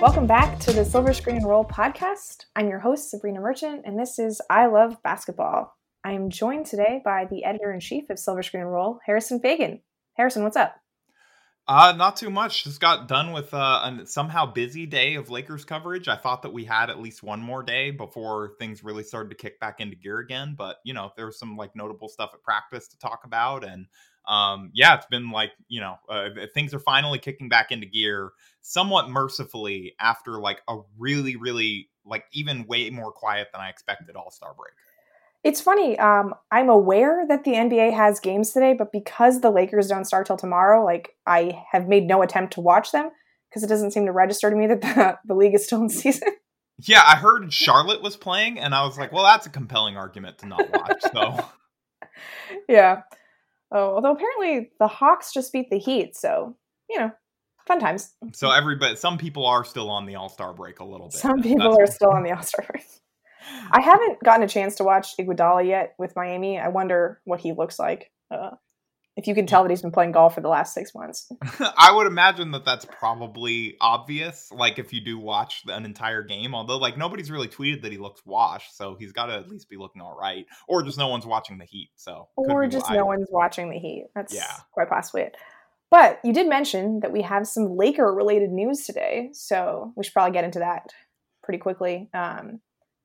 Welcome back to the Silver Screen Roll podcast. I'm your host, Sabreena Merchant, and this is I Love Basketball. I am joined today by the editor in chief of Silver Screen Roll, Harrison Faigen. Harrison, what's up? Uh, not too much. Just got done with uh, a somehow busy day of Lakers coverage. I thought that we had at least one more day before things really started to kick back into gear again. But you know, there was some like notable stuff at practice to talk about, and um, yeah, it's been like you know uh, things are finally kicking back into gear, somewhat mercifully after like a really, really like even way more quiet than I expected All Star break. It's funny. Um, I'm aware that the NBA has games today, but because the Lakers don't start till tomorrow, like I have made no attempt to watch them because it doesn't seem to register to me that the, the league is still in season. Yeah, I heard Charlotte was playing, and I was like, well, that's a compelling argument to not watch. So, yeah. Oh, although apparently the Hawks just beat the Heat, so you know, fun times. So everybody, some people are still on the All Star break a little bit. Some people That's are still on the All Star break. I haven't gotten a chance to watch Iguodala yet with Miami. I wonder what he looks like. Uh, if you can tell that he's been playing golf for the last six months. I would imagine that that's probably obvious. Like if you do watch an entire game, although like nobody's really tweeted that he looks washed, so he's got to at least be looking all right. Or just no one's watching the Heat. So or just no one's watching the Heat. That's yeah. quite possibly it. But you did mention that we have some Laker related news today, so we should probably get into that pretty quickly. Um,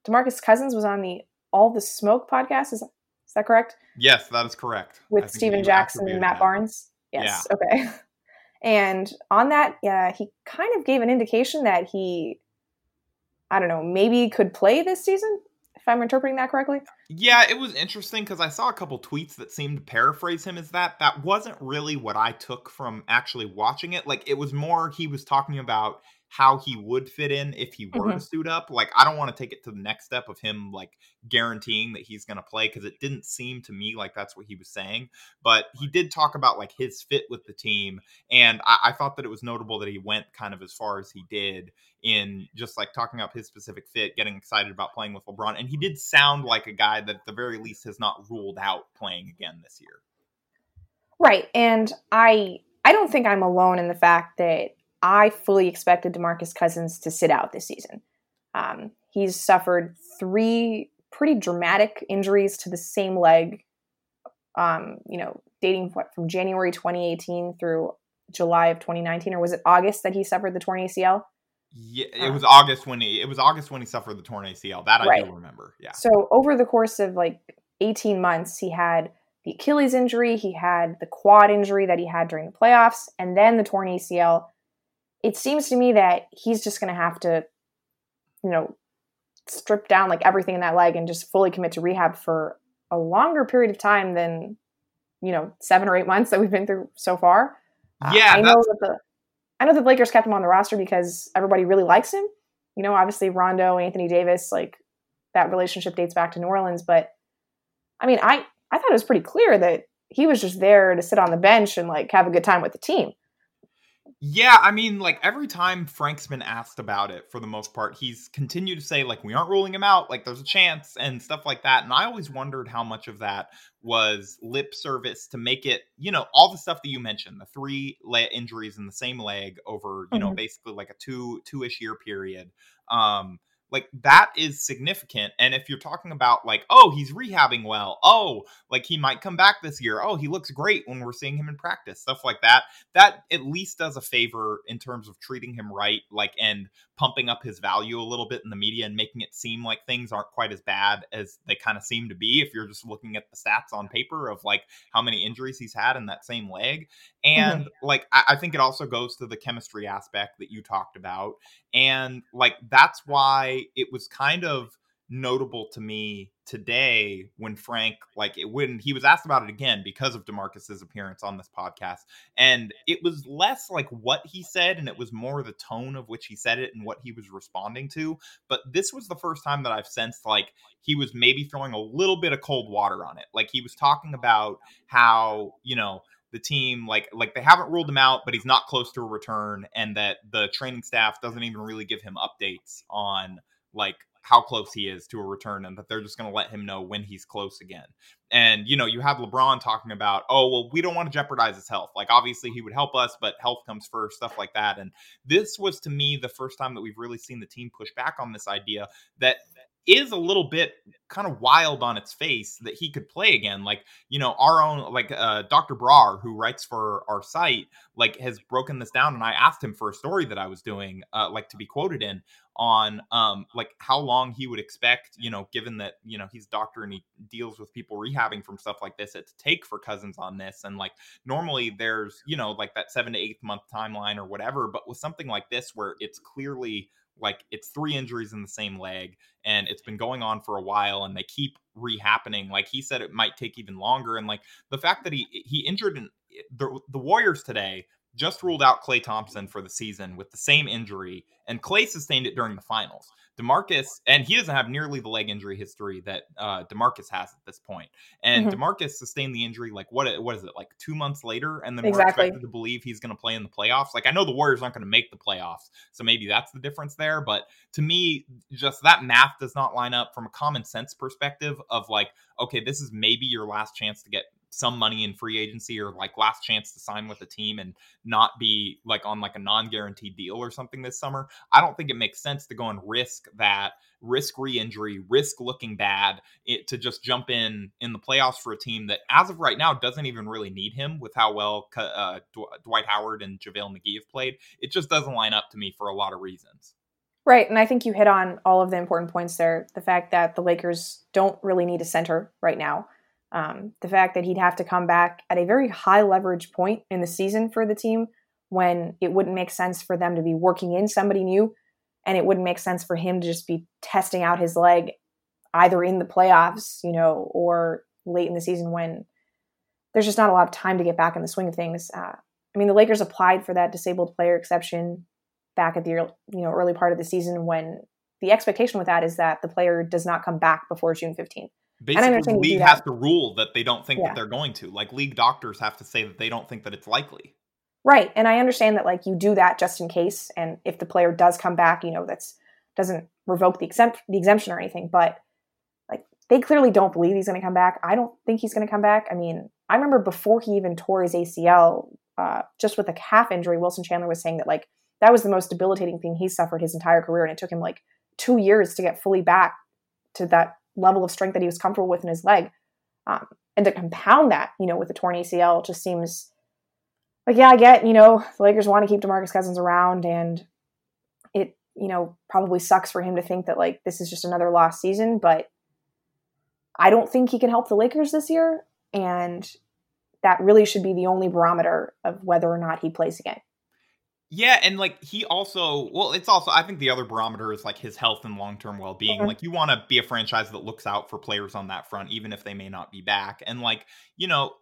DeMarcus Cousins was on the All the Smoke podcast. Is is that correct? Yes, that is correct. With Stephen Jackson and Matt that. Barnes. Yes. Yeah. Okay. And on that, yeah, he kind of gave an indication that he, I don't know, maybe could play this season. If I'm interpreting that correctly. Yeah, it was interesting because I saw a couple tweets that seemed to paraphrase him as that. That wasn't really what I took from actually watching it. Like it was more he was talking about how he would fit in if he were mm-hmm. to suit up. Like, I don't want to take it to the next step of him like guaranteeing that he's going to play because it didn't seem to me like that's what he was saying. But he did talk about like his fit with the team, and I, I thought that it was notable that he went kind of as far as he did in just like talking about his specific fit, getting excited about playing with LeBron, and he did sound like a guy that at the very least has not ruled out playing again this year. Right, and I I don't think I'm alone in the fact that I fully expected DeMarcus Cousins to sit out this season. Um, he's suffered three pretty dramatic injuries to the same leg, um, you know, dating from January 2018 through July of 2019, or was it August that he suffered the torn ACL? Yeah, it was August when he it was August when he suffered the torn ACL. That I right. do remember. Yeah. So over the course of like 18 months, he had the Achilles injury, he had the quad injury that he had during the playoffs, and then the torn ACL it seems to me that he's just going to have to, you know, strip down like everything in that leg and just fully commit to rehab for a longer period of time than, you know, seven or eight months that we've been through so far. Yeah, uh, I know that the I know the Lakers kept him on the roster because everybody really likes him. You know, obviously Rondo, Anthony Davis, like that relationship dates back to New Orleans, but I mean, I I thought it was pretty clear that he was just there to sit on the bench and like have a good time with the team. Yeah, I mean, like every time Frank's been asked about it, for the most part, he's continued to say, like, we aren't ruling him out, like, there's a chance and stuff like that. And I always wondered how much of that was lip service to make it, you know, all the stuff that you mentioned, the three le- injuries in the same leg over, you mm-hmm. know, basically like a two two ish year period. Um, like that is significant and if you're talking about like oh he's rehabbing well oh like he might come back this year oh he looks great when we're seeing him in practice stuff like that that at least does a favor in terms of treating him right like and pumping up his value a little bit in the media and making it seem like things aren't quite as bad as they kind of seem to be if you're just looking at the stats on paper of like how many injuries he's had in that same leg and mm-hmm. like I, I think it also goes to the chemistry aspect that you talked about and like that's why it was kind of notable to me today when Frank like it, when he was asked about it again because of DeMarcus's appearance on this podcast and it was less like what he said and it was more the tone of which he said it and what he was responding to but this was the first time that I've sensed like he was maybe throwing a little bit of cold water on it. Like he was talking about how you know the team like like they haven't ruled him out, but he's not close to a return, and that the training staff doesn't even really give him updates on like how close he is to a return and that they're just going to let him know when he's close again. And, you know, you have LeBron talking about, oh, well, we don't want to jeopardize his health. Like, obviously, he would help us, but health comes first, stuff like that. And this was, to me, the first time that we've really seen the team push back on this idea that is a little bit kind of wild on its face that he could play again. Like, you know, our own, like uh, Dr. Brar, who writes for our site, like has broken this down. And I asked him for a story that I was doing, uh, like to be quoted in on um like how long he would expect you know given that you know he's doctor and he deals with people rehabbing from stuff like this it to take for cousins on this. And like normally there's you know like that seven to eight month timeline or whatever but with something like this where it's clearly like it's three injuries in the same leg and it's been going on for a while and they keep rehappening like he said it might take even longer. And like the fact that he he injured in the, the warriors today just ruled out Klay Thompson for the season with the same injury, and Klay sustained it during the finals. DeMarcus, and he doesn't have nearly the leg injury history that uh, DeMarcus has at this point. And mm-hmm. DeMarcus sustained the injury like what? What is it like two months later? And then exactly. we're expected to believe he's going to play in the playoffs. Like I know the Warriors aren't going to make the playoffs, so maybe that's the difference there. But to me, just that math does not line up from a common sense perspective of like, okay, this is maybe your last chance to get some money in free agency or like last chance to sign with a team and not be like on like a non-guaranteed deal or something this summer i don't think it makes sense to go and risk that risk re-injury risk looking bad it, to just jump in in the playoffs for a team that as of right now doesn't even really need him with how well uh, dwight howard and javale mcgee have played it just doesn't line up to me for a lot of reasons Right. And I think you hit on all of the important points there. The fact that the Lakers don't really need a center right now. Um, the fact that he'd have to come back at a very high leverage point in the season for the team when it wouldn't make sense for them to be working in somebody new and it wouldn't make sense for him to just be testing out his leg either in the playoffs, you know, or late in the season when there's just not a lot of time to get back in the swing of things. Uh, I mean, the Lakers applied for that disabled player exception back at the you know early part of the season when the expectation with that is that the player does not come back before June 15th. Basically, the league has to rule that they don't think yeah. that they're going to. Like league doctors have to say that they don't think that it's likely. Right, and I understand that like you do that just in case, and if the player does come back, you know that's doesn't revoke the exempt the exemption or anything. But like they clearly don't believe he's going to come back. I don't think he's going to come back. I mean, I remember before he even tore his ACL, uh, just with a calf injury, Wilson Chandler was saying that like that was the most debilitating thing he suffered his entire career, and it took him like two years to get fully back to that level of strength that he was comfortable with in his leg. Um, and to compound that, you know, with the torn ACL, just seems like, yeah, I get, you know, the Lakers want to keep DeMarcus Cousins around, and it, you know, probably sucks for him to think that like this is just another lost season, but I don't think he can help the Lakers this year, and that really should be the only barometer of whether or not he plays again. Yeah, and like he also, well, it's also I think the other barometer is like his health and long term well being. Mm-hmm. Like you want to be a franchise that looks out for players on that front, even if they may not be back. And like you know,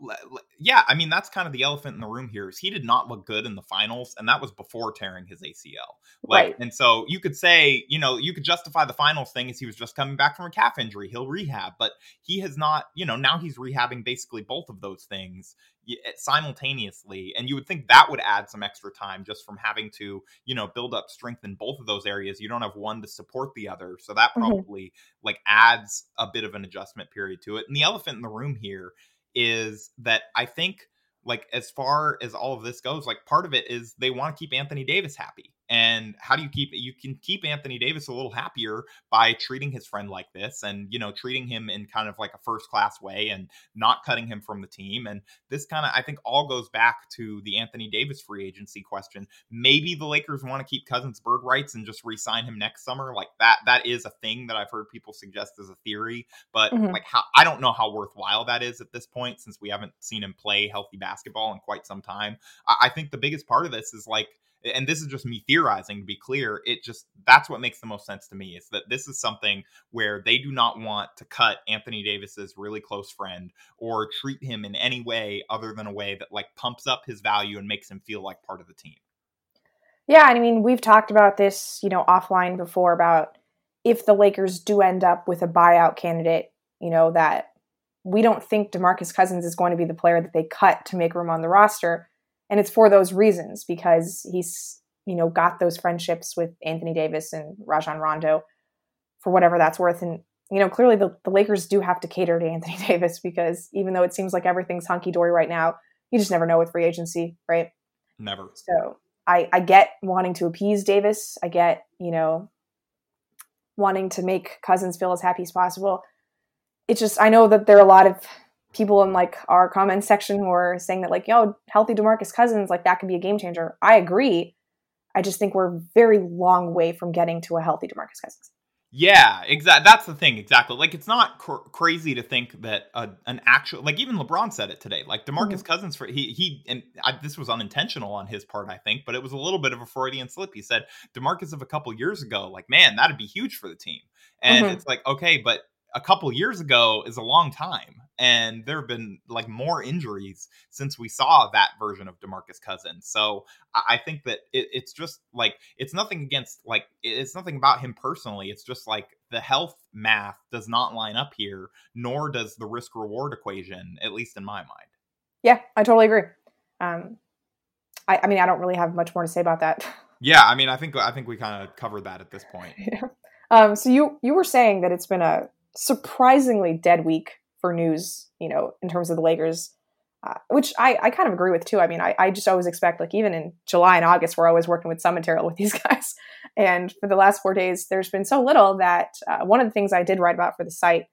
yeah, I mean that's kind of the elephant in the room here is he did not look good in the finals, and that was before tearing his ACL. Like, right. and so you could say, you know, you could justify the finals thing as he was just coming back from a calf injury, he'll rehab, but he has not. You know, now he's rehabbing basically both of those things eh, simultaneously, and you would think that would add some extra time just from having to, you know, build up strength in both of those areas. You don't have one to support the other, so that mm-hmm. probably mm-hmm. like adds a bit of an adjustment period to it. And the elephant in the room here is that I think like as far as all of this goes, like part of it is they want to keep Anthony Davis happy. And how do you keep you can keep Anthony Davis a little happier by treating his friend like this and you know treating him in kind of like a first class way and not cutting him from the team and this kind of I think all goes back to the Anthony Davis free agency question. Maybe the Lakers want to keep Cousins bird rights and just re-sign him next summer like that that is a thing that I've heard people suggest as a theory, but mm-hmm. like how I don't know how worthwhile that is at this point since we haven't seen him play healthy basketball in quite some time. I, I think the biggest part of this is like and this is just me theorizing to be clear it just that's what makes the most sense to me is that this is something where they do not want to cut anthony davis's really close friend or treat him in any way other than a way that like pumps up his value and makes him feel like part of the team yeah i mean we've talked about this you know offline before about if the lakers do end up with a buyout candidate you know that we don't think DeMarcus Cousins is going to be the player that they cut to make room on the roster. And it's for those reasons because he's, you know, got those friendships with Anthony Davis and Rajon Rondo for whatever that's worth. And, you know, clearly the, the Lakers do have to cater to Anthony Davis because even though it seems like everything's hunky dory right now, you just never know with free agency, right? Never. So I, I get wanting to appease Davis. I get, you know, wanting to make Cousins feel as happy as possible it's just I know that there are a lot of people in like our comment section who are saying that like, yo, healthy DeMarcus Cousins, like that could be a game changer. I agree. I just think we're very long way from getting to a healthy DeMarcus Cousins. Yeah, exactly. That's the thing. Exactly. Like it's not cr- crazy to think that a, an actual like even LeBron said it today. Like DeMarcus mm-hmm. Cousins for he he and I, this was unintentional on his part, I think, but it was a little bit of a Freudian slip. He said DeMarcus of a couple years ago, like man, that'd be huge for the team. And mm-hmm. it's like okay, but a couple years ago is a long time and there have been like more injuries since we saw that version of demarcus cousins. So i think that it, it's just like it's nothing against like it's nothing about him personally. It's just like the health math does not line up here nor does the risk reward equation at least in my mind. Yeah i totally agree. Um i, I mean i don't really have much more to say about that. Yeah i mean i think i think we kind of covered that at this point. Yeah. Um so you you were saying that it's been a surprisingly dead week for news, you know, in terms of the Lakers, uh, which I, I kind of agree with too. I mean, I, I just always expect, like, even in July and August, we're always working with some material with these guys. And for the last four days, there's been so little that uh, one of the things I did write about for the site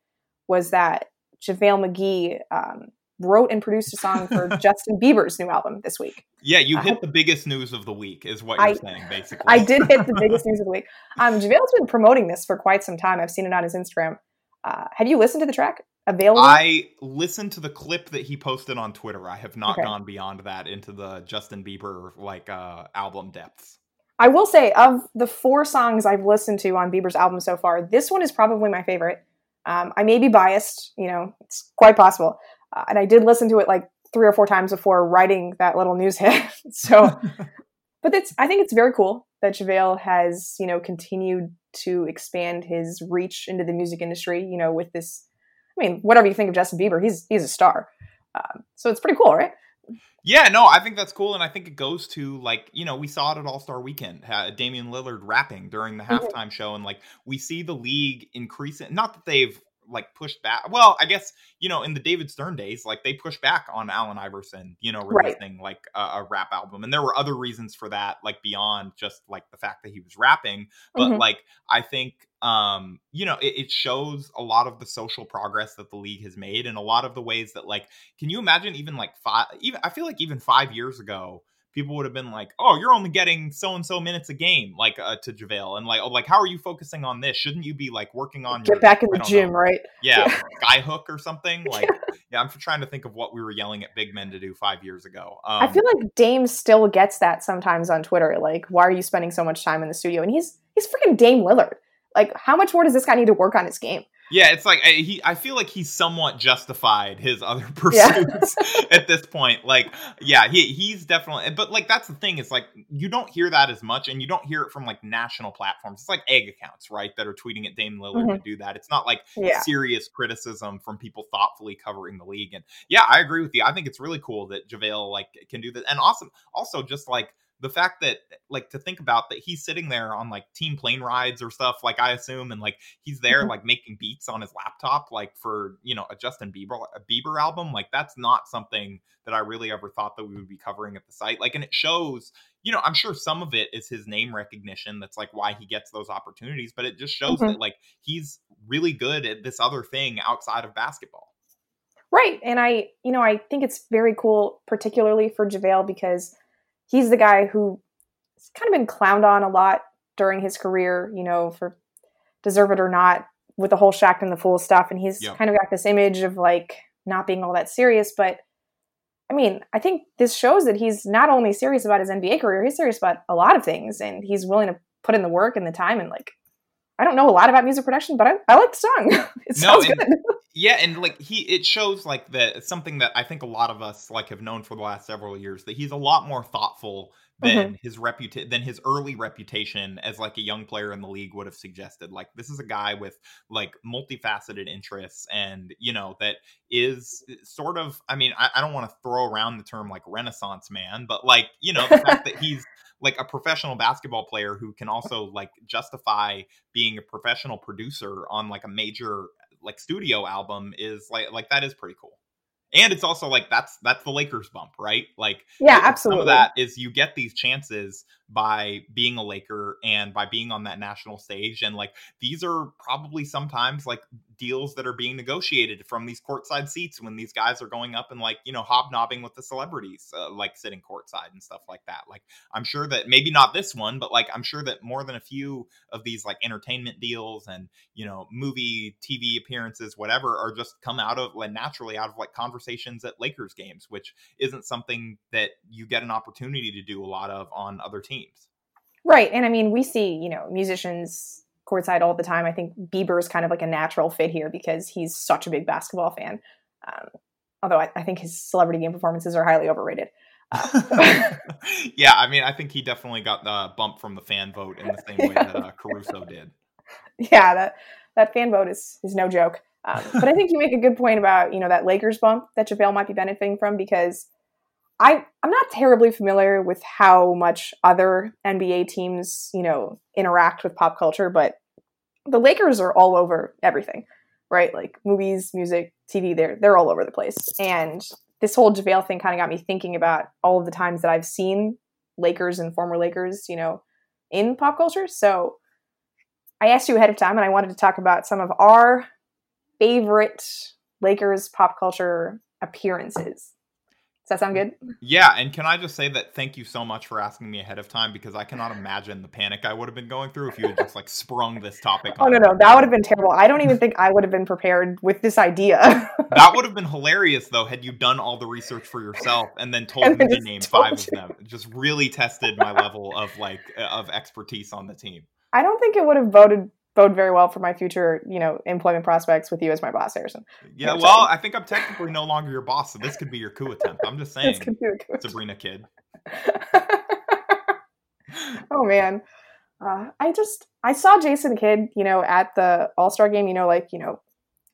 was that JaVale McGee um, wrote and produced a song for Justin Bieber's new album this week. Yeah, you uh, hit uh, the biggest news of the week, is what you're I, saying, basically. I did hit the biggest news of the week. Um, JaVale's been promoting this for quite some time. I've seen it on his Instagram. Uh, have you listened to the track? Available? I listened to the clip that he posted on Twitter. I have not okay. gone beyond that into the Justin Bieber like uh, album depths. I will say, of the four songs I've listened to on Bieber's album so far, this one is probably my favorite. Um, I may be biased, you know, it's quite possible. Uh, and I did listen to it like three or four times before writing that little news hit. so, but it's, I think it's very cool that JaVale has, you know, continued to expand his reach into the music industry. You know, with this, I mean, whatever you think of Justin Bieber, he's he's a star. Um, so it's pretty cool, right? Yeah, no, I think that's cool, and I think it goes to like you know we saw it at All Star Weekend, uh, Damian Lillard rapping during the mm-hmm. halftime show, and like we see the league increasing. Not that they've like pushed back. Well, I guess you know in the David Stern days, like they pushed back on Allen Iverson, you know, releasing right. like a, a, rap album, and there were other reasons for that, like beyond just like the fact that he was rapping. But mm-hmm. like I think um you know it, it, shows a lot of the social progress that the league has made and a lot of the ways that like can you imagine even like five even i feel like even five years ago people would have been like, "Oh, you're only getting so and so minutes a game," like uh, to JaVale, and like, "Oh, like how are you focusing on this? Shouldn't you be like working on get your, back in the gym, know, right? Yeah, yeah. guy hook or something. Like, yeah. yeah. I'm trying to think of what we were yelling at big men to do five years ago. Um, I feel like Dame still gets that sometimes on Twitter. Like, why are you spending so much time in the studio? And he's he's freaking Dame Lillard. Like, how much more does this guy need to work on his game? Yeah, it's like he. I feel like he's somewhat justified his other pursuits yeah. at this point. Like, yeah, he he's definitely. But like, that's the thing is like you don't hear that as much, and you don't hear it from like national platforms. It's like egg accounts, right, that are tweeting at Dame Lillard mm-hmm. to do that. It's not like yeah. serious criticism from people thoughtfully covering the league. And yeah, I agree with you. I think it's really cool that JaVale like can do that, and awesome. Also, just like the fact that like to think about that he's sitting there on like team plane rides or stuff like i assume and like he's there mm-hmm. like making beats on his laptop like for you know a justin bieber a bieber album like that's not something that i really ever thought that we would be covering at the site like and it shows you know i'm sure some of it is his name recognition that's like why he gets those opportunities but it just shows mm-hmm. that like he's really good at this other thing outside of basketball right and i you know i think it's very cool particularly for javale because he's the guy who kind of been clowned on a lot during his career, you know, for deserve it or not, with the whole Shaqtin' the Fool stuff. And he's kind of got this image of like not being all that serious. But I mean, I think this shows that he's not only serious about his NBA career, he's serious about a lot of things and he's willing to put in the work and the time and like I don't know a lot about music production, but I, I like the song. it sounds no, good. Yeah, and like he it shows like that something that I think a lot of us like have known for the last several years that he's a lot more thoughtful than mm-hmm. his reputation than his early reputation as like a young player in the league would have suggested. Like this is a guy with like multifaceted interests and you know that is sort of I mean, I, I don't want to throw around the term like renaissance man, but like, you know, the fact that he's like a professional basketball player who can also like justify being a professional producer on like a major like studio album is like like that is pretty cool and it's also like that's that's the Lakers bump, right? Like yeah, absolutely. Some of that is you get these chances by being a Laker and by being on that national stage, and like these are probably sometimes like deals that are being negotiated from these courtside seats when these guys are going up and like you know hobnobbing with the celebrities, uh, like sitting courtside and stuff like that. Like I'm sure that maybe not this one, but like I'm sure that more than a few of these like entertainment deals and you know movie, TV appearances, whatever, are just come out of like naturally out of like conversations at Lakers games, which isn't something that you get an opportunity to do a lot of on other teams. Right. And I mean, we see, you know, musicians courtside all the time. I think Bieber is kind of like a natural fit here because he's such a big basketball fan. Um, although I, I, think his celebrity game performances are highly overrated. Uh, yeah, I mean, I think he definitely got the bump from the fan vote in the same way that uh, Caruso did. Yeah, that that fan vote is is no joke. Um, but I think you make a good point about you know that Lakers bump that JaVale might be benefiting from because I I'm not terribly familiar with how much other NBA teams you know interact with pop culture, but the Lakers are all over everything, right? Like movies, music, TV, they're they're all over the place. And this whole JaVale thing kind of got me thinking about all of the times that I've seen Lakers and former Lakers, you know, in pop culture. So I asked you ahead of time, and I wanted to talk about some of our favorite Lakers pop culture appearances. Does that sound good? Yeah, and can I just say that thank you so much for asking me ahead of time because I cannot imagine the panic I would have been going through if you had just like sprung this topic. Oh, on. Oh no, no, that would have been terrible. I don't even think I would have been prepared with this idea. that would have been hilarious though had you done all the research for yourself and then told and me to name five you. of them. It just really tested my level of like of expertise on the team. I don't think it would have voted bode very well for my future, you know, employment prospects with you as my boss, Harrison. Yeah, well, I think I'm technically no longer your boss, so this could be your coup attempt. I'm just saying, Sabreena Kidd. oh man, uh, I just I saw Jason Kidd, you know, at the All Star game, you know, like you know,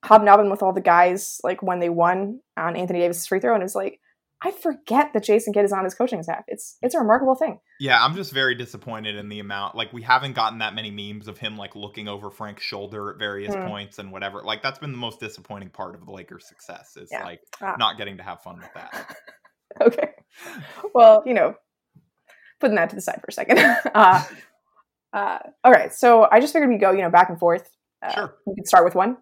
hobnobbing with all the guys, like when they won on Anthony Davis' free throw, and it's like I forget that Jason Kidd is on his coaching staff. It's it's a remarkable thing. Yeah, I'm just very disappointed in the amount. Like we haven't gotten that many memes of him like looking over Frank's shoulder at various mm. points and whatever. Like that's been the most disappointing part of the Lakers' success is yeah. like ah. not getting to have fun with that. okay. Well, you know, putting that to the side for a second. uh, uh, all right. So I just figured we'd go, you know, back and forth. Uh, sure. We could start with one.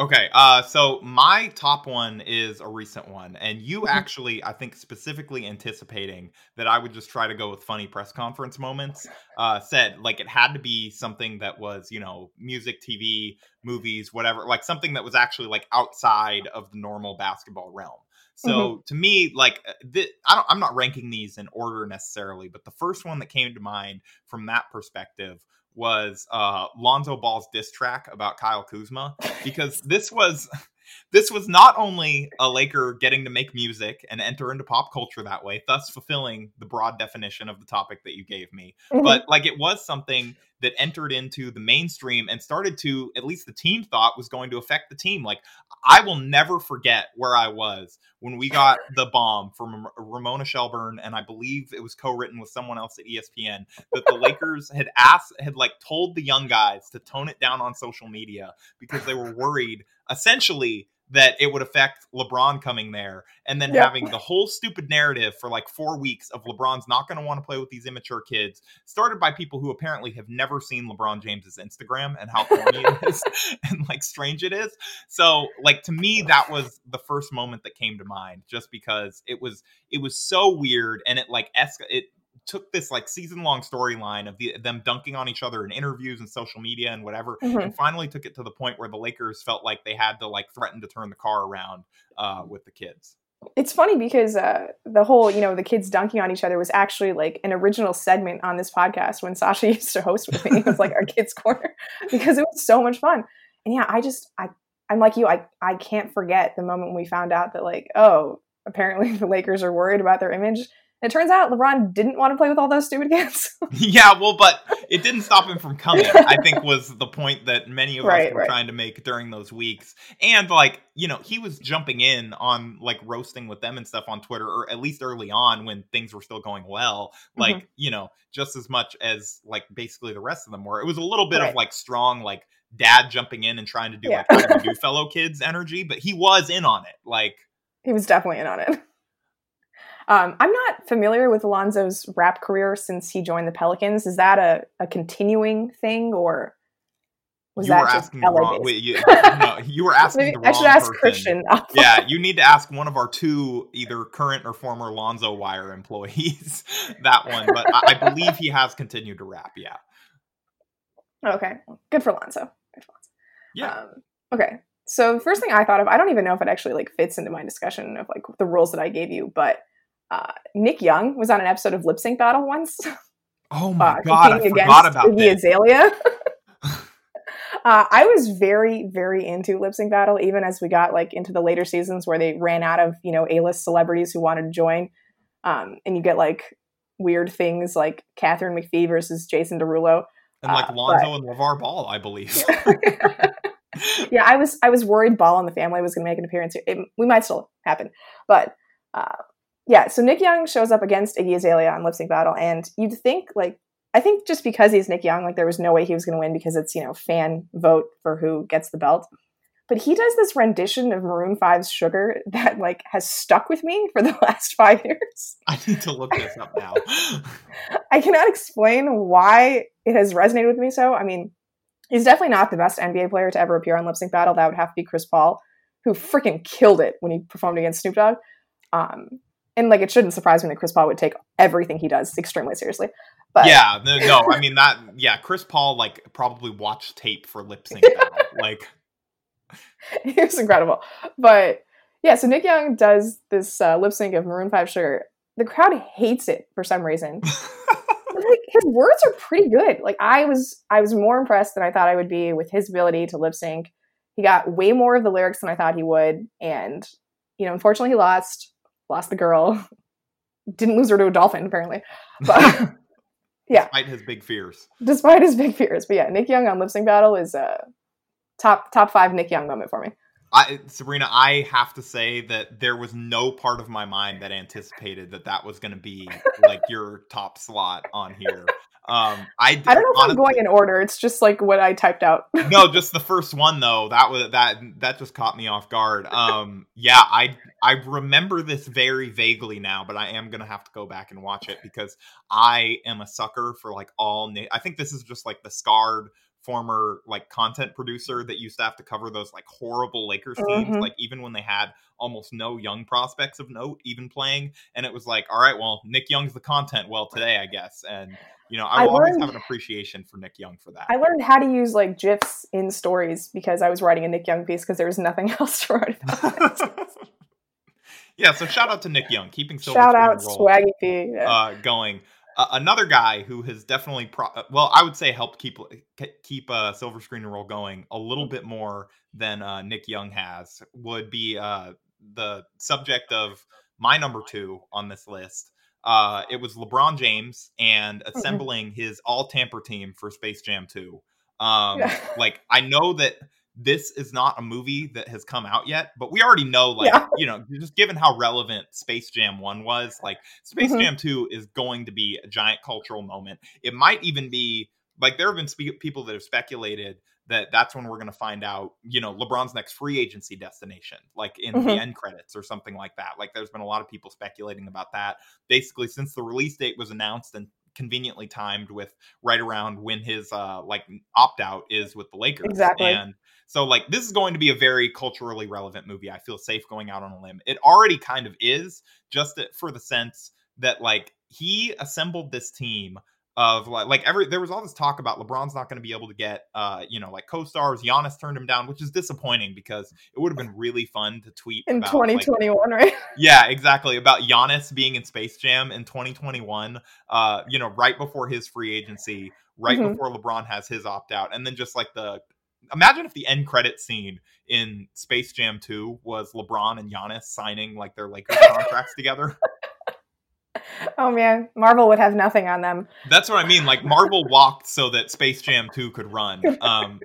Okay, uh, so my top one is a recent one, and you mm-hmm. actually, I think, specifically anticipating that I would just try to go with funny press conference moments, uh, said like it had to be something that was, you know, music, TV, movies, whatever, like something that was actually like outside of the normal basketball realm. So mm-hmm. to me, like uh, th- I don't, I'm not ranking these in order necessarily, but the first one that came to mind from that perspective was uh, Lonzo Ball's diss track about Kyle Kuzma because this was this was not only a Laker getting to make music and enter into pop culture that way, thus fulfilling the broad definition of the topic that you gave me, mm-hmm. but like it was something that entered into the mainstream and started to, at least the team thought, was going to affect the team. Like, I will never forget where I was when we got the bomb from Ramona Shelburne, and I believe it was co-written with someone else at ESPN that the Lakers had asked, had like told the young guys to tone it down on social media because they were worried, essentially that it would affect LeBron coming there and then having the whole stupid narrative for like four weeks of LeBron's not going to want to play with these immature kids, started by people who apparently have never seen LeBron James's Instagram and how corny it is and like strange it is. So, like to me, that was the first moment that came to mind, just because it was it was so weird and it like esca- it took this like season long storyline of the, them dunking on each other in interviews and social media and whatever, mm-hmm. and finally took it to the point where the Lakers felt like they had to like threaten to turn the car around uh, with the kids. It's funny because uh, the whole, you know, the kids dunking on each other was actually like an original segment on this podcast when Sasha used to host with me. It was like our kids' corner because it was so much fun. And yeah, I just, I, I'm like you, I I can't forget the moment when we found out that like, oh, apparently the Lakers are worried about their image it turns out LeBron didn't want to play with all those stupid kids. yeah, well, but it didn't stop him from coming. I think was the point that many of right, us were right. trying to make during those weeks. And like, you know, he was jumping in on like roasting with them and stuff on Twitter, or at least early on when things were still going well. Like, mm-hmm. you know, just as much as like basically the rest of them were. It was a little bit right. of like strong like dad jumping in and trying to do yeah. like do fellow kids energy, but he was in on it. Like he was definitely in on it. Um, I'm not familiar with Alonzo's rap career since he joined the Pelicans. Is that a, a continuing thing or was you that were asking the wrong, wait, you, no, you were asking the wrong I should ask person. Christian. yeah, you need to ask one of our two either current or former Lonzo Wire employees that one. But I, I, believe he has continued to rap. Yeah. Okay, good for Lonzo. Good for Lonzo. Yeah. Um, okay, so the first thing I thought of, I don't even know if it actually like fits into my discussion of like the rules that I gave you, but uh, Nick Young was on an episode of Lip Sync Battle once. Oh my uh, god, I forgot about that. Azalea. uh, I was very, very into Lip Sync Battle, even as we got like into the later seasons where they ran out of you know A-list celebrities who wanted to join, um, and you get like weird things like Katharine McPhee versus Jason Derulo, and like uh, Lonzo but... and LeVar Ball, I believe. yeah, I was I was worried Ball and the family was going to make an appearance. It, we might still happen, but uh, yeah, so Nick Young shows up against Iggy Azalea on Lip Sync Battle, and you'd think like I think just because he's Nick Young, like there was no way he was going to win because it's you know fan vote for who gets the belt. But he does this rendition of Maroon 5's "Sugar" that like has stuck with me for the last five years. I need to look this up now. I cannot explain why it has resonated with me so. I mean, he's definitely not the best NBA player to ever appear on Lip Sync Battle. That would have to be Chris Paul, who freaking killed it when he performed against Snoop Dogg. Um, and like it shouldn't surprise me that Chris Paul would take everything he does extremely seriously. But yeah, no, no I mean that. Yeah, Chris Paul like probably watched tape for lip sync. like he was incredible, but yeah. So Nick Young does this uh, lip sync of Maroon Five Sugar. The crowd hates it for some reason. like his words are pretty good. Like I was, I was more impressed than I thought I would be with his ability to lip sync. He got way more of the lyrics than I thought he would, and you know, unfortunately, he lost lost the girl, didn't lose her to a dolphin apparently, but yeah, despite his big fears, despite his big fears. But yeah, Nick Young on lip sync battle is a top top five Nick Young moment for me. I, Sabreena, I have to say that there was no part of my mind that anticipated that that was going to be like your top slot on here. Um, I I don't know if honestly, I'm going in order. It's just like what I typed out. no, just the first one though. That was that that just caught me off guard. Um, yeah, I I remember this very vaguely now, but I am gonna have to go back and watch it because I am a sucker for like all. I think this is just like the scarred former like content producer that used to have to cover those like horrible Lakers teams, mm-hmm. like even when they had almost no young prospects of note even playing. And it was like, all right, well, Nick Young's the content well today, I guess. And you know, I, I always have an appreciation for Nick Young for that. I learned how to use like GIFs in stories because I was writing a Nick Young piece because there was nothing else to write about. yeah, so shout out to Nick Young, keeping Silver shout out Swaggy P yeah. uh, going. Uh, another guy who has definitely, pro- well, I would say helped keep keep uh, Silver Screen and Roll going a little bit more than uh, Nick Young has would be uh, the subject of my number two on this list uh, it was LeBron James and mm-hmm. assembling mm-hmm. his all tamper team for Space Jam 2. Um, yeah. like I know that this is not a movie that has come out yet, but we already know, like, yeah. you know, just given how relevant Space Jam 1 was, like, Space mm-hmm. Jam 2 is going to be a giant cultural moment. It might even be, like, there have been spe- people that have speculated that that's when we're going to find out, you know, LeBron's next free agency destination, like in mm-hmm. the end credits or something like that. Like there's been a lot of people speculating about that. Basically, since the release date was announced and conveniently timed with right around when his uh like opt out is with the Lakers. Exactly. And so like this is going to be a very culturally relevant movie. I feel safe going out on a limb. It already kind of is just for the sense that like he assembled this team of like, like every there was all this talk about LeBron's not going to be able to get uh you know like co-stars. Giannis turned him down, which is disappointing because it would have been really fun to tweet in 2021, like, right? Yeah, exactly about Giannis being in Space Jam in 2021. Uh, you know, right before his free agency, right mm-hmm. before LeBron has his opt out, and then just like the imagine if the end credit scene in Space Jam 2 was LeBron and Giannis signing like their Lakers contracts together. Oh man, Marvel would have nothing on them. That's what I mean. Like Marvel walked so that Space Jam 2 could run. Um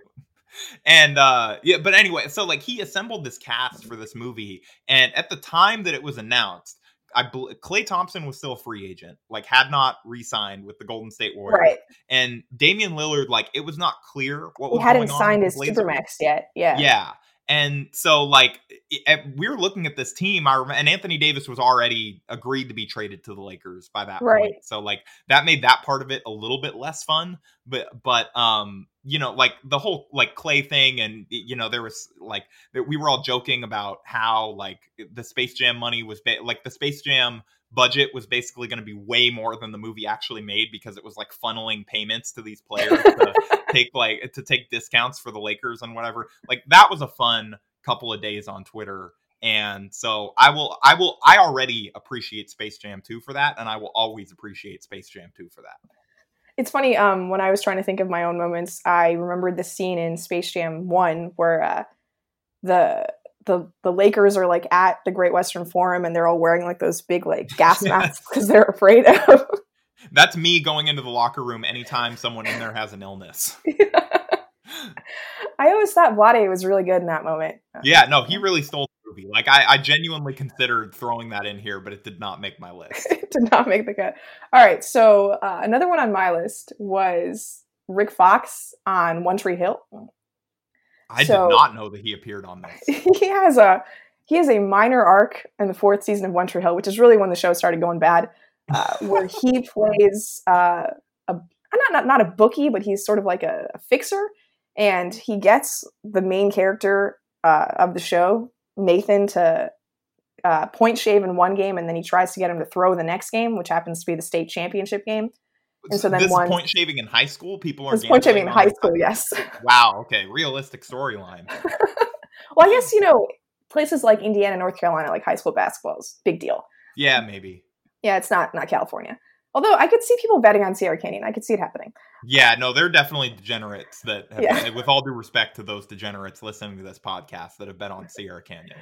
and uh yeah, but anyway, so like he assembled this cast for this movie and at the time that it was announced, I Klay Thompson was still a free agent, like had not re-signed with the Golden State Warriors, right? And Damian Lillard, like it was not clear what he was hadn't signed his supermax yet. Yeah, yeah. And so, like, we are looking at this team. I remember, and Anthony Davis was already agreed to be traded to the Lakers by that right. point. So, like, that made that part of it a little bit less fun. But, but, um, you know, like the whole like Klay thing, and you know, there was like that we were all joking about how like the Space Jam money was ba- like the Space Jam budget was basically going to be way more than the movie actually made because it was like funneling payments to these players to take like to take discounts for the Lakers and whatever. Like that was a fun couple of days on Twitter. And so I will I will I already appreciate Space Jam 2 for that and I will always appreciate Space Jam 2 for that. It's funny um when I was trying to think of my own moments I remembered the scene in Space Jam 1 where uh the the the Lakers are like at the Great Western Forum and they're all wearing like those big like gas masks because they're afraid of. That's me going into the locker room anytime someone in there has an illness. I always thought Vlade was really good in that moment. Yeah, no, he really stole the movie. Like I, I genuinely considered throwing that in here, but it did not make my list. it did not make the cut. All right, so uh, another one on my list was Rick Fox on One Tree Hill. I so, did not know that he appeared on this. He has a he has a minor arc in the fourth season of One Tree Hill, which is really when the show started going bad, uh, where he plays uh, a not, not not a bookie, but he's sort of like a, a fixer, and he gets the main character uh, of the show, Nathan, to uh, point shave in one game, and then he tries to get him to throw the next game, which happens to be the state championship game. And so then this one point shaving in high school, people are This point shaving in high school. Yes. Wow. Okay. Realistic storyline. well, I guess you know places like Indiana, North Carolina, like high school basketball is big deal. Yeah, maybe. Yeah, it's not not California. Although I could see people betting on Sierra Canyon, I could see it happening. Yeah, no, they're definitely degenerates that. Have, yeah. With all due respect to those degenerates listening to this podcast that have bet on Sierra Canyon.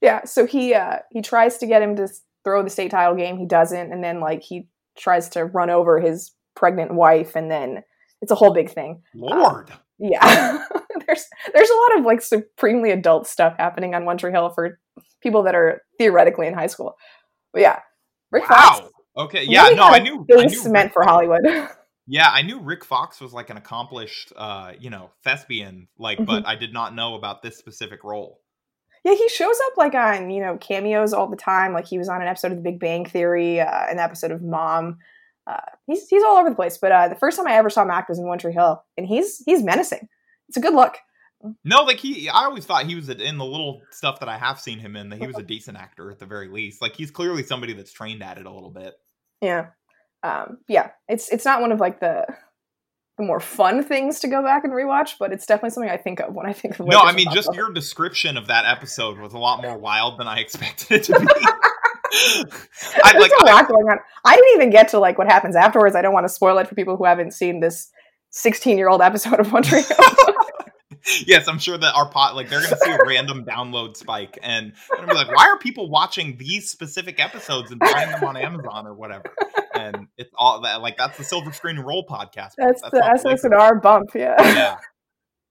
Yeah, so he uh, he tries to get him to throw the state title game. He doesn't, and then like he tries to run over his pregnant wife, and then it's a whole big thing. Lord. Uh, yeah. there's there's a lot of like supremely adult stuff happening on One Tree Hill for people that are theoretically in high school. But yeah, Rick wow. Fox. Okay, yeah, really no, I knew. Base meant for Hollywood. yeah, I knew Rick Fox was like an accomplished, uh, you know, thespian. Like, mm-hmm. but I did not know about this specific role. Yeah, he shows up like on you know cameos all the time. Like he was on an episode of The Big Bang Theory, uh, an episode of Mom uh, he's he's all over the place. But uh, the first time I ever saw him act was in One Tree Hill, and he's he's menacing. It's a good look. No, like he, I always thought he was in the little stuff that I have seen him in that he was a decent actor at the very least. Like he's clearly somebody that's trained at it a little bit. Yeah, um, yeah. It's it's not one of like the the more fun things to go back and rewatch, but it's definitely something I think of when I think of. No, I mean just your description of that episode was a lot more wild than I expected it to be. I, like, a lot I, going on. I didn't even get to like what happens afterwards. I don't want to spoil it for people who haven't seen this 16 year old episode of One Tree yes, I'm sure that our pot like they're gonna see a random download spike and they're be like, why are people watching these specific episodes and buying them on Amazon or whatever? And it's all that like that's the Silver Screen Roll podcast. That's, that's the SSNR bump, yeah. Yeah.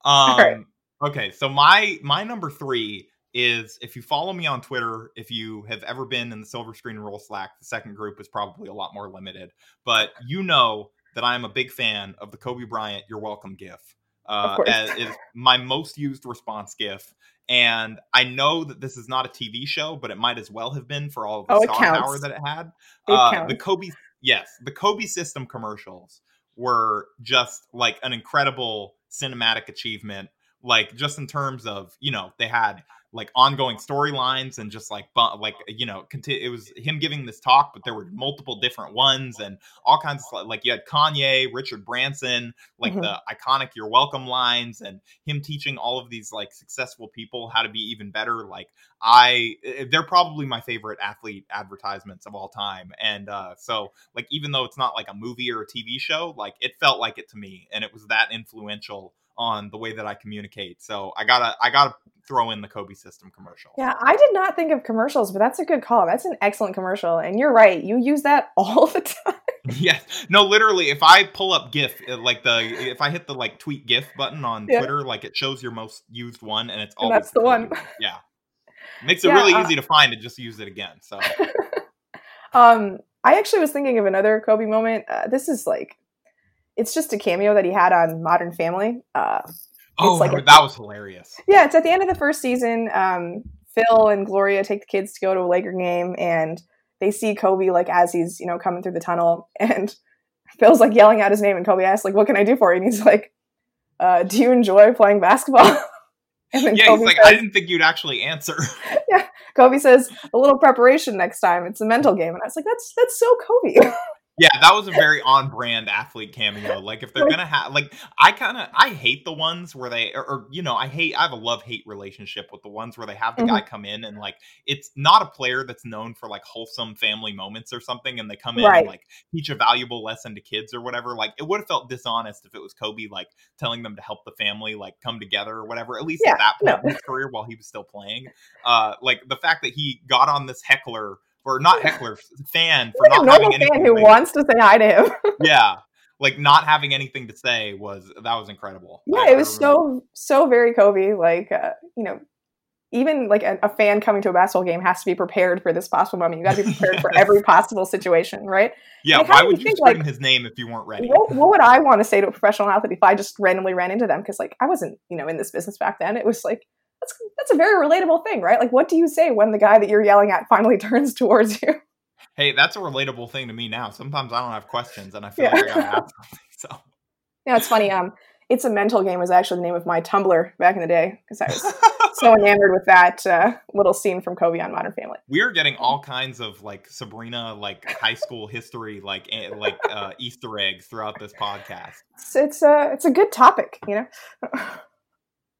Um, right. Okay, so my my number three is if you follow me on Twitter, if you have ever been in the Silver Screen Roll Slack, the second group is probably a lot more limited. But you know that I am a big fan of the Kobe Bryant "You're Welcome" GIF. Uh, as is my most used response GIF, and I know that this is not a TV show, but it might as well have been for all of the oh, star power that it had. It uh, the Kobe, yes, the Kobe system commercials were just like an incredible cinematic achievement. Like just in terms of you know they had like ongoing storylines and just like like you know it was him giving this talk but there were multiple different ones and all kinds of like you had Kanye Richard Branson like mm-hmm. the iconic you're welcome lines and him teaching all of these like successful people how to be even better like I eh, they're probably my favorite athlete advertisements of all time and uh so like even though it's not like a movie or a TV show like it felt like it to me and it was that influential on the way that I communicate. So I gotta I gotta throw in the Kobe system commercial. Yeah, I did not think of commercials, but that's a good call. That's an excellent commercial, and you're right. You use that all the time. yes, no, literally. If I pull up GIF, uh, like the if I hit the like tweet GIF button on yeah. Twitter, like it shows your most used one, and it's always and that's the, one. one. Yeah, makes it yeah, really uh, easy to find and just use it again. So, um, I actually was thinking of another Kobe moment. Uh, this is like, it's just a cameo that he had on Modern Family. Uh, oh, like a, that was hilarious. Yeah, it's at the end of the first season. Um, Phil and Gloria take the kids to go to a Laker game, and they see Kobe like as he's you know coming through the tunnel, and Phil's like yelling out his name, and Kobe asks like, "What can I do for you?" And he's like, uh, "Do you enjoy playing basketball?" And then yeah, Kobe he's like, says, I didn't think you'd actually answer. yeah, Kobe says a little preparation next time. It's a mental game, and I was like, that's that's so Kobe. Yeah, that was a very on brand athlete cameo. Like if they're gonna have like I kind of I hate the ones where they or, or, you know I hate I have a love hate relationship with the ones where they have the mm-hmm. guy come in and like it's not a player that's known for like wholesome family moments or something and they come in right. and like teach a valuable lesson to kids or whatever. Like it would have felt dishonest if it was Kobe like telling them to help the family like come together or whatever. At least yeah, at that point no. in his career while he was still playing. Uh, like the fact that he got on this heckler or not heckler fan for not having fan who wants to say hi to him. yeah, like not having anything to say was that was incredible. Yeah, I, it was so so very Kobe. Like uh, you know, even like a, a, fan coming to a basketball game has to be prepared for this possible moment. You got to be prepared yes. for every possible situation, right? Yeah. Like, why would you think, scream like, his name if you weren't ready? What, what, would I want to say to a professional athlete if I just randomly ran into them? Because like I wasn't you know in this business back then. It was like that's that's a very relatable thing, right? Like, what do you say when the guy that you're yelling at finally turns towards you? Hey, that's a relatable thing to me now. Sometimes I don't have questions, and I feel yeah. like I gotta ask something. So, yeah, it's funny. Um, it's a mental game was actually the name of my Tumblr back in the day because I was so enamored with that uh, little scene from Kobe on Modern Family. We are getting all kinds of like Sabreena, like high school history, like like uh, Easter eggs throughout this podcast. It's, it's a it's a good topic, you know.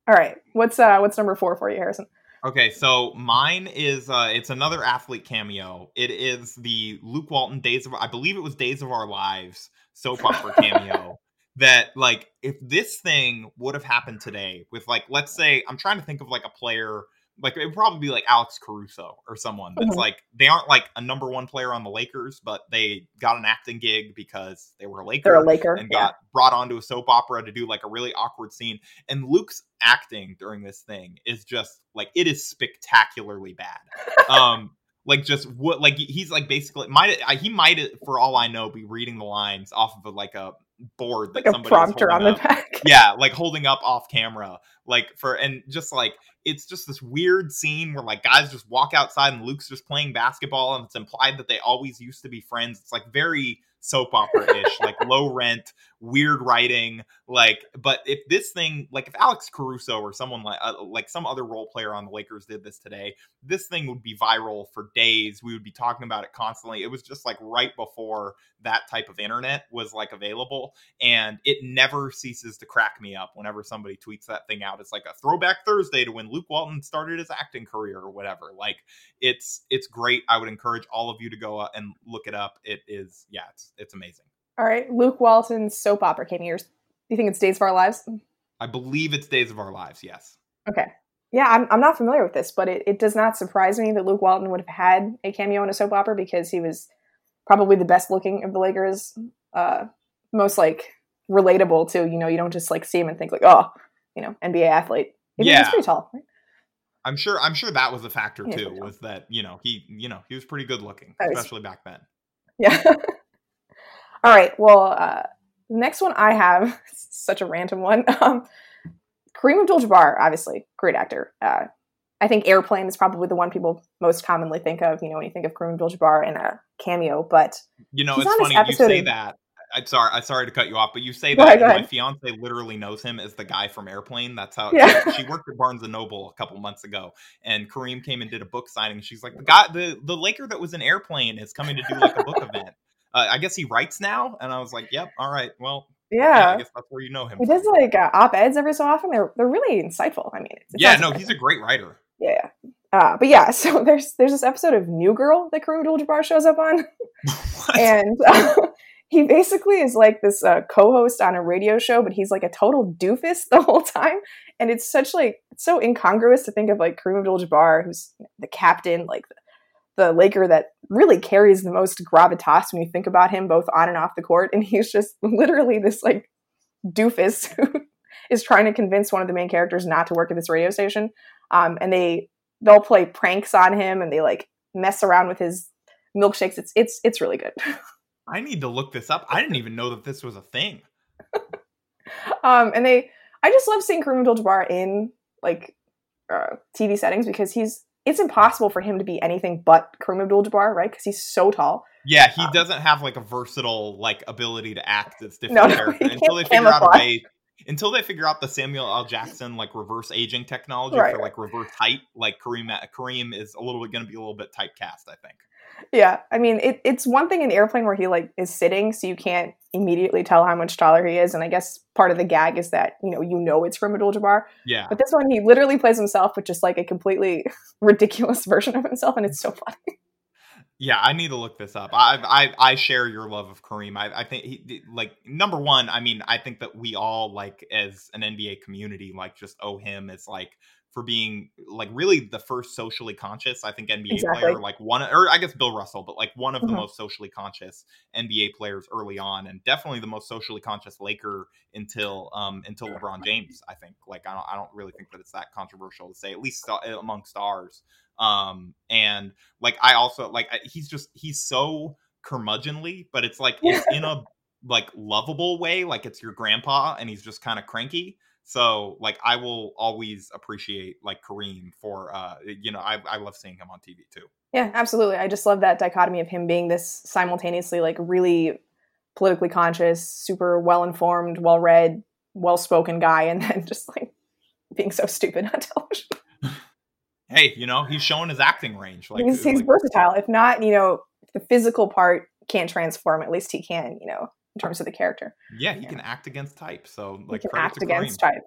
All right. What's uh what's number four for you, Harrison? Okay, so mine is uh it's another athlete cameo. It is the Luke Walton Days of I believe it was Days of Our Lives soap opera cameo. that like if this thing would have happened today with like let's say I'm trying to think of like a player like it would probably be like Alex Caruso or someone that's mm-hmm. like they aren't like a number one player on the Lakers, but they got an acting gig because they were a Laker. They're a Laker and got yeah. brought onto a soap opera to do like a really awkward scene. And Luke's acting during this thing is just like it is spectacularly bad. um like just what like he's like basically might he might for all I know be reading the lines off of a, like a board that like a prompter on up. the back. yeah, like holding up off camera, like for and just like it's just this weird scene where like guys just walk outside and Luke's just playing basketball and it's implied that they always used to be friends. It's like very soap opera ish, like low rent, weird writing. Like, but if this thing, like if Alex Caruso or someone like uh, like some other role player on the Lakers did this today, this thing would be viral for days. We would be talking about it constantly. It was just like right before that type of internet was like available, and it never ceases to crack me up whenever somebody tweets that thing out. It's like a throwback Thursday to when Luke Walton started his acting career or whatever. Like, it's it's great. I would encourage all of you to go and look it up. It is yeah, it's it's amazing. All right, Luke Walton's soap opera cameo. Do you think it's Days of Our Lives? I believe it's Days of Our Lives. Yes. Okay. Yeah, I'm, I'm not familiar with this, but it, it does not surprise me that Luke Walton would have had a cameo in a soap opera because he was probably the best looking of the Lakers. Uh, most like relatable to you know you don't just like see him and think like oh you know NBA athlete. Even yeah, he's pretty tall. Right? I'm sure. I'm sure that was a factor too. Was that you know he you know he was pretty good looking, especially back then. Yeah. All right. Well, uh, next one I have such a random one. Um, Kareem Abdul-Jabbar, obviously, great actor. Uh, I think Airplane is probably the one people most commonly think of. You know, when you think of Kareem Abdul-Jabbar in a cameo, but you know, it's funny you say of, that. I'm sorry, I'm sorry to cut you off, but you say that my fiance literally knows him as the guy from Airplane. That's how yeah. she, she, worked at Barnes and Noble a couple months ago, and Kareem came and did a book signing. She's like, the guy, the the Laker that was in Airplane is coming to do like a book event uh, I guess he writes now. And I was like, yep, all right, well, yeah, yeah I guess that's where you know him. He does like uh, op eds every so often. They're they're really insightful. I mean, yeah, no, he's a great writer. Yeah. Uh, but yeah, so there's there's this episode of New Girl that Kareem Abdul-Jabbar shows up on, and uh, he basically is like this uh, co-host on a radio show, but he's like a total doofus the whole time, and it's such like it's so incongruous to think of like Kareem Abdul-Jabbar, who's the captain, like the, the Laker that really carries the most gravitas when you think about him, both on and off the court, and he's just literally this like doofus who is trying to convince one of the main characters not to work at this radio station, um, and they they'll play pranks on him and they like mess around with his milkshakes. It's it's it's really good. I need to look this up. I didn't even know that this was a thing. um, and they, I just love seeing Kareem Abdul-Jabbar in like uh, TV settings because he's. It's impossible for him to be anything but Kareem Abdul-Jabbar, right? Because he's so tall. Yeah, he um, doesn't have like a versatile like ability to act that's different no, no, until they figure out a way. Until they figure out the Samuel L. Jackson like reverse aging technology right. for like reverse height, like Kareem Kareem is a little bit going to be a little bit typecast, I think yeah, I mean, it, it's one thing in airplane where he like is sitting, so you can't immediately tell how much taller he is, and I guess part of the gag is that you know you know it's from Abdul-Jabbar. Yeah. But this one, he literally plays himself, but just like a completely ridiculous version of himself, and it's so funny. Yeah, I need to look this up. I I, I share your love of Kareem. I, I think he like number one. I mean, I think that we all like as an NBA community like just owe him as like for being like really the first socially conscious, I think NBA exactly. player, like one, or I guess Bill Russell, but like one of mm-hmm. the most socially conscious NBA players early on, and definitely the most socially conscious Laker until um until LeBron James. I think like I don't I don't really think that it's that controversial to say at least among stars. Um and like I also like he's just he's so curmudgeonly, but it's like it's in a like lovable way, like it's your grandpa and he's just kind of cranky. So like I will always appreciate like Kareem for uh you know I I love seeing him on TV too. Yeah, absolutely. I just love that dichotomy of him being this simultaneously like really politically conscious, super well informed, well read, well spoken guy, and then just like being so stupid on television. hey, you know he's showing his acting range. Like he's, he's like, versatile. If not, you know, the physical part can't transform. At least he can, you know, in terms of the character. Yeah, he yeah. can act against type. So like act against type.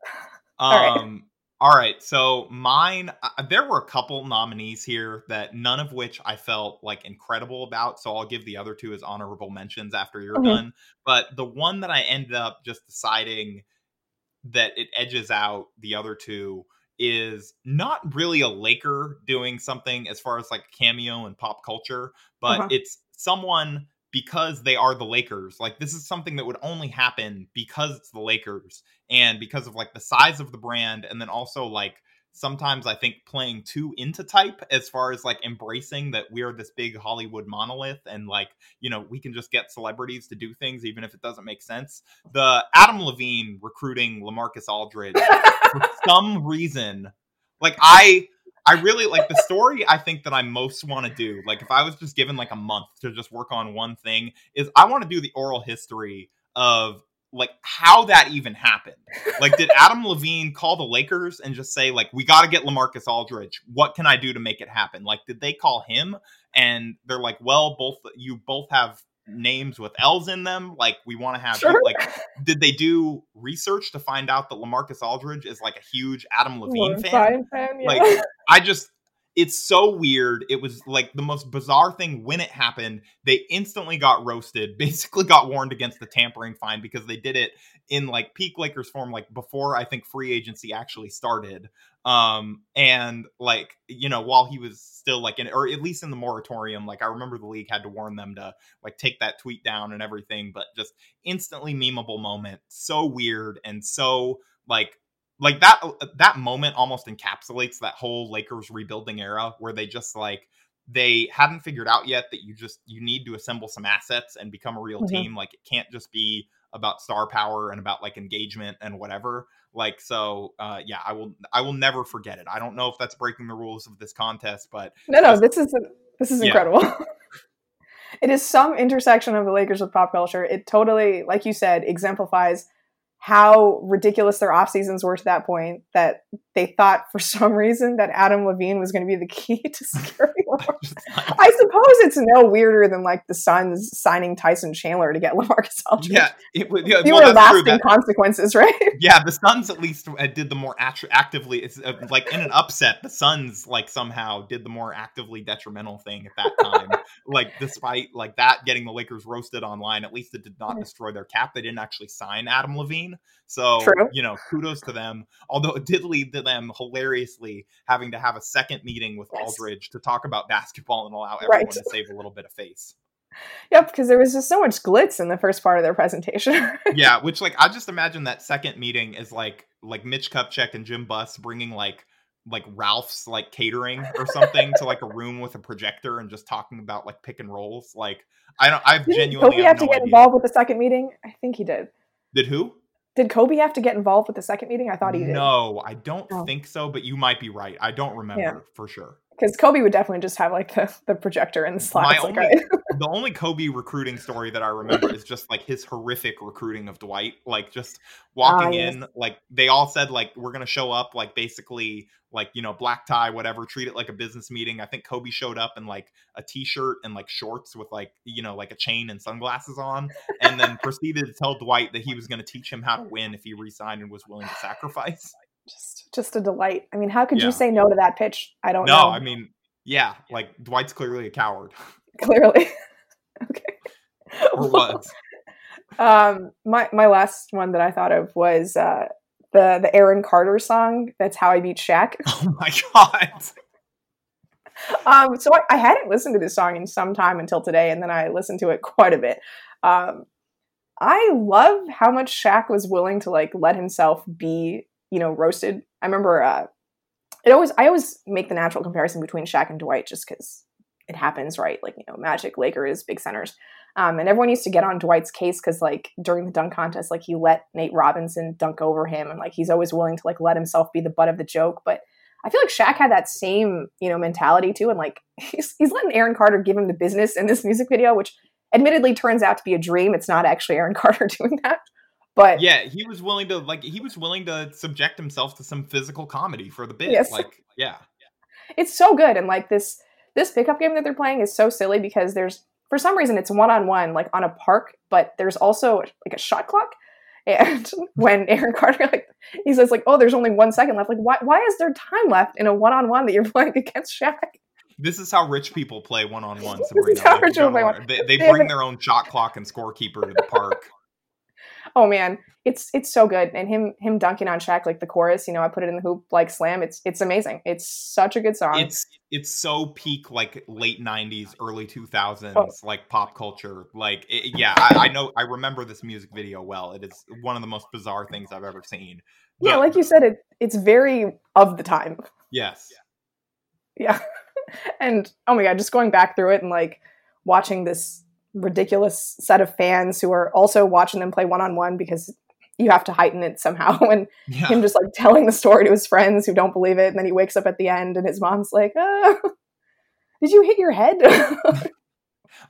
Um, all right. All right, so mine, uh, there were a couple nominees here that none of which I felt like incredible about. So I'll give the other two as honorable mentions after you're mm-hmm. done. But the one that I ended up just deciding that it edges out the other two is not really a Laker doing something as far as like cameo and pop culture, but uh-huh. it's someone because they are the Lakers. Like this is something that would only happen because it's the Lakers and because of like the size of the brand and then also like sometimes I think playing too into type as far as like embracing that we're this big Hollywood monolith and like, you know, we can just get celebrities to do things even if it doesn't make sense. The Adam Levine recruiting LaMarcus Aldridge for some reason, like I I really like the story I think that I most want to do. Like if I was just given like a month to just work on one thing is I want to do the oral history of like how that even happened. Like did Adam Levine call the Lakers and just say like we got to get LaMarcus Aldridge. What can I do to make it happen? Like did they call him and they're like, "Well, both you both have names with L's in them. Like we want to have sure. like did they do research to find out that LaMarcus Aldridge is like a huge Adam Levine fan? fan yeah. Like I just it's so weird. It was like the most bizarre thing when it happened. They instantly got roasted, basically got warned against the tampering fine because they did it in like peak Lakers form, like before I think free agency actually started. Um, and like, you know, while he was still like in, or at least in the moratorium, like I remember the league had to warn them to like take that tweet down and everything, but just instantly memeable moment. So weird and so like like that uh, that moment almost encapsulates that whole Lakers rebuilding era where they just like they hadn't figured out yet that you just you need to assemble some assets and become a real mm-hmm. team like it can't just be about star power and about like engagement and whatever like so uh yeah i will i will never forget it i don't know if that's breaking the rules of this contest but no no this is this is incredible yeah. it is some intersection of the lakers with pop culture it totally like you said exemplifies how ridiculous their off seasons were to that point that they thought for some reason that Adam Levine was going to be the key to securing I suppose it's no weirder than like the Suns signing Tyson Chandler to get LaMarcus Aldridge. Yeah, it yeah, well, lasting that, consequences, right? Yeah, the Suns at least uh, did the more actively. It's uh, like in an upset, the Suns like somehow did the more actively detrimental thing at that time. like despite like that getting the Lakers roasted online, at least it did not destroy their cap. They didn't actually sign Adam Levine. So, True. you know, kudos to them. Although it did lead to them hilariously having to have a second meeting with yes. Aldridge to talk about basketball and allow everyone right. to save a little bit of face. Yep, because there was just so much glitz in the first part of their presentation. yeah, which like I just imagine that second meeting is like like Mitch Kupchak and Jim Buss bringing like like Ralph's like catering or something to like a room with a projector and just talking about like pick and rolls. Like I don't I've Didn't genuinely Kobe have, no to get idea. involved with the second meeting? I think he did. Did who? Did Kobe have to get involved with the second meeting? I thought he did. No, I don't oh. think so, but you might be right. I don't remember yeah. for sure. Because Kobe would definitely just have like the, the projector in the slides. Like, only, the only Kobe recruiting story that I remember is just like his horrific recruiting of Dwight. Like just walking uh, yes. in, like they all said like we're gonna show up like basically like you know black tie whatever treat it like a business meeting i think kobe showed up in like a t-shirt and like shorts with like you know like a chain and sunglasses on and then proceeded to tell dwight that he was going to teach him how to win if he resigned and was willing to sacrifice just just a delight i mean how could yeah. you say no to that pitch i don't no, know No, i mean yeah like dwight's clearly a coward clearly okay or was um my my last one that i thought of was uh the the Aaron Carter song. That's how I beat Shaq. Oh my god. um, so I, I, hadn't listened to this song in some time until today, and then I listened to it quite a bit. Um, I love how much Shaq was willing to like let himself be, you know, roasted. I remember uh, it always I always make the natural comparison between Shaq and Dwight just because it happens, right? Like you know, Magic, Lakers, big centers. Um, and everyone used to get on Dwight's case because like during the dunk contest, like he let Nate Robinson dunk over him, and like he's always willing to like let himself be the butt of the joke. But I feel like Shaq had that same you know mentality too, and like he's he's letting Aaron Carter give him the business in this music video, which admittedly turns out to be a dream. It's not actually Aaron Carter doing that. But yeah, he was willing to like he was willing to subject himself to some physical comedy for the bit. Yes. Like yeah. It's so good and like this this pickup game that they're playing is so silly because there's for some reason it's one on one like on a park, but there's also like a shot clock. And when Aaron Carter like he says like, "Oh, there's only one second left," like why why is there time left in a one on one that you're playing against Shaq? This is how rich people play one on one. They, they bring their own shot clock and scorekeeper to the park oh man, it's it's so good. And him him dunking on Shaq like the chorus, you know, I put it in the hoop like slam. It's it's amazing. It's such a good song. It's it's so peak like late '90s, early 2000s, oh. like pop culture. Like it, yeah, I, I, know I remember this music video well. It is one of the most bizarre things I've ever seen. But, yeah, like you said, it it's very of the time. Yes. Yeah. and oh my god, just going back through it and like watching this ridiculous set of fans who are also watching them play one on one because you have to heighten it somehow. And yeah. him just like telling the story to his friends who don't believe it, and then he wakes up at the end and his mom's like, oh, "Did you hit your head?"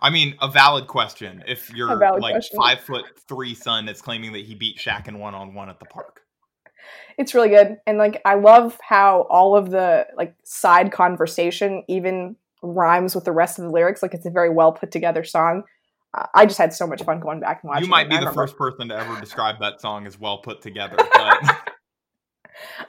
I mean, a valid question. If your like question. five foot three son is claiming that he beat Shaq in one on one at the park, it's really good. And like, I love how all of the like side conversation even rhymes with the rest of the lyrics. Like, it's a very well put together song. I just had so much fun going back and watching. You might be the first person to ever describe that song as well put together.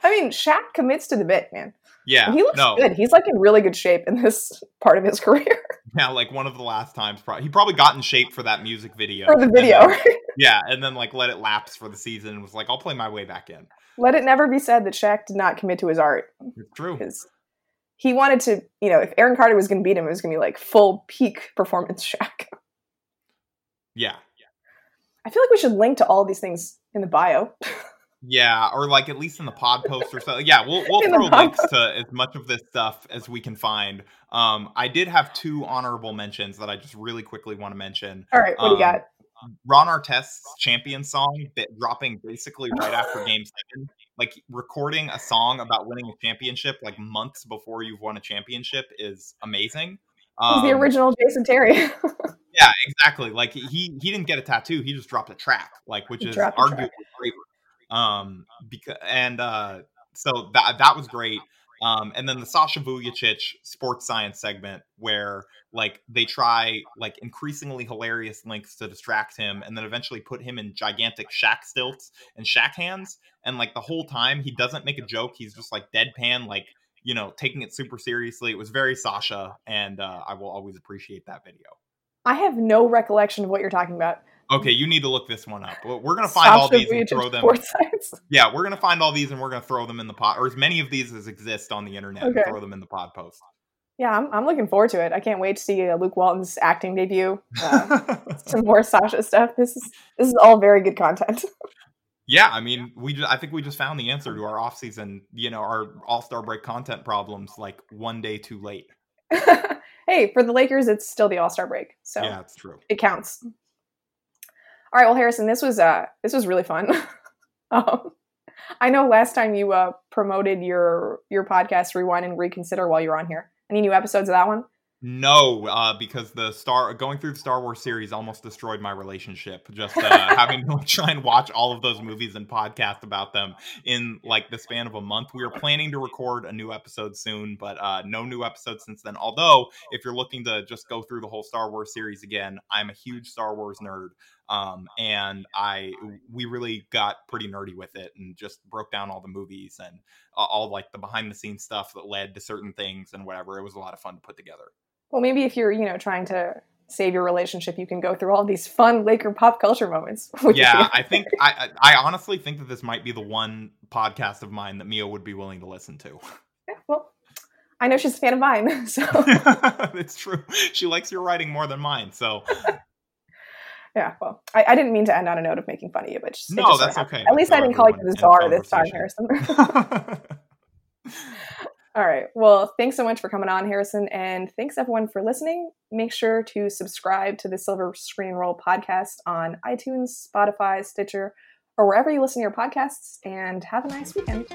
But I mean, Shaq commits to the bit, man. Yeah, and he looks no. good. He's like in really good shape in this part of his career. Yeah, like one of the last times. He probably got in shape for that music video. For the video, then, yeah, and then like let it lapse for the season and was like, I'll play my way back in. Let it never be said that Shaq did not commit to his art. It's true. Because he wanted to, you know, if Aaron Carter was going to beat him, it was going to be like full peak performance Shaq. Yeah. I feel like we should link to all of these things in the bio. yeah, or like at least in the pod post or something. Yeah, we'll we'll throw links to as much of this stuff as we can find. Um, I did have two honorable mentions that I just really quickly want to mention. All right, what um, do you got? Ron Artest's champion song that dropping basically right after game seven. Like recording a song about winning a championship like months before you've won a championship is amazing. Um, He's the original Jason Terry. yeah, exactly. Like he he didn't get a tattoo. He just dropped a track, like which he is arguably braver. Um, because and uh, so that that was great. Um, and then the Sasha Vujacic sports science segment where like they try like increasingly hilarious links to distract him and then eventually put him in gigantic Shaq stilts and Shaq hands. And like the whole time he doesn't make a joke. He's just like deadpan, like, you know, taking it super seriously. It was very Sasha. And uh, I will always appreciate that video. I have no recollection of what you're talking about. Okay, you need to look this one up. We're gonna find all these and throw them. Yeah, we're gonna find all these and we're gonna throw them in the pot, or as many of these as exist on the internet, okay. and throw them in the pod post. Yeah, I'm, I'm looking forward to it. I can't wait to see uh, Luke Walton's acting debut. Uh, some more Sasha stuff. This is this is all very good content. yeah, I mean, we just, I think we just found the answer to our off season, you know, our All Star break content problems like one day too late. hey, for the Lakers, it's still the All Star break, so yeah, it's true. It counts. All right, well, Harrison, this was uh this was really fun. um, I know last time you uh, promoted your your podcast, Rewind and Reconsider, while you were on here. Any new episodes of that one? No, uh, because the Star going through the Star Wars series almost destroyed my relationship. Just uh, having to try and watch all of those movies and podcast about them in like the span of a month. We are planning to record a new episode soon, but uh, no new episodes since then. Although, if you're looking to just go through the whole Star Wars series again, I'm a huge Star Wars nerd, um, and I we really got pretty nerdy with it and just broke down all the movies and all like the behind the scenes stuff that led to certain things and whatever. It was a lot of fun to put together. Well, maybe if you're, you know, trying to save your relationship, you can go through all these fun Laker pop culture moments. Yeah, I think I I honestly think that this might be the one podcast of mine that Mia would be willing to listen to. Yeah, well, I know she's a fan of mine, so it's true. She likes your writing more than mine, so. yeah, well, I, I, didn't mean to end on a note of making fun of you, but just, no, that's okay. At least I didn't call you the czar this time, Harrison. All right. Well, thanks so much for coming on, Harrison. And thanks everyone for listening. Make sure to subscribe to the Silver Screen Roll podcast on iTunes, Spotify, Stitcher, or wherever you listen to your podcasts. And have a nice weekend.